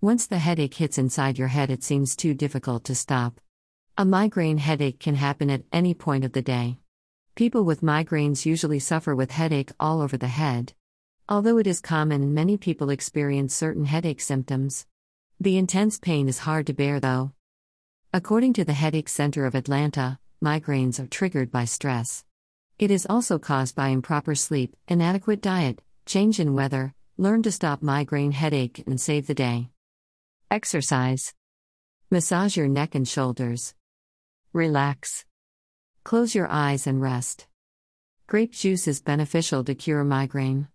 Once the headache hits inside your head, it seems too difficult to stop. A migraine headache can happen at any point of the day. People with migraines usually suffer with headache all over the head. Although it is common, many people experience certain headache symptoms. The intense pain is hard to bear, though. According to the Headache Center of Atlanta, migraines are triggered by stress. It is also caused by improper sleep, inadequate diet, change in weather. Learn to stop migraine headache and save the day. Exercise. Massage your neck and shoulders. Relax. Close your eyes and rest. Grape juice is beneficial to cure migraine.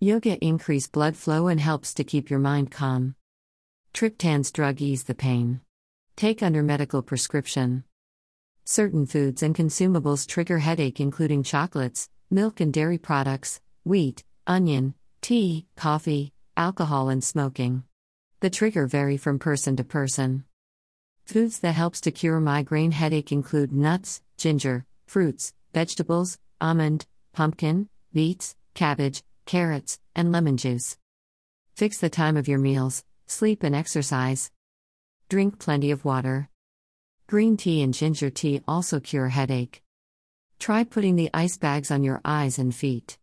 Yoga increase blood flow and helps to keep your mind calm. Triptans drug ease the pain. Take under medical prescription. Certain foods and consumables trigger headache including chocolates, milk and dairy products, wheat, onion, tea, coffee, alcohol and smoking. The trigger vary from person to person. Foods that helps to cure migraine headache include nuts, ginger, fruits, vegetables, almond, pumpkin, beets, cabbage, carrots, and lemon juice. Fix the time of your meals, sleep and exercise. Drink plenty of water. Green tea and ginger tea also cure headache. Try putting the ice bags on your eyes and feet.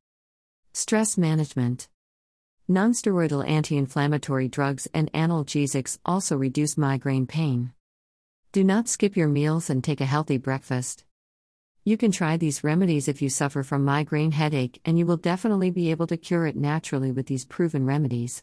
Stress management. Nonsteroidal anti inflammatory drugs and analgesics also reduce migraine pain. Do not skip your meals and take a healthy breakfast. You can try these remedies if you suffer from migraine headache, and you will definitely be able to cure it naturally with these proven remedies.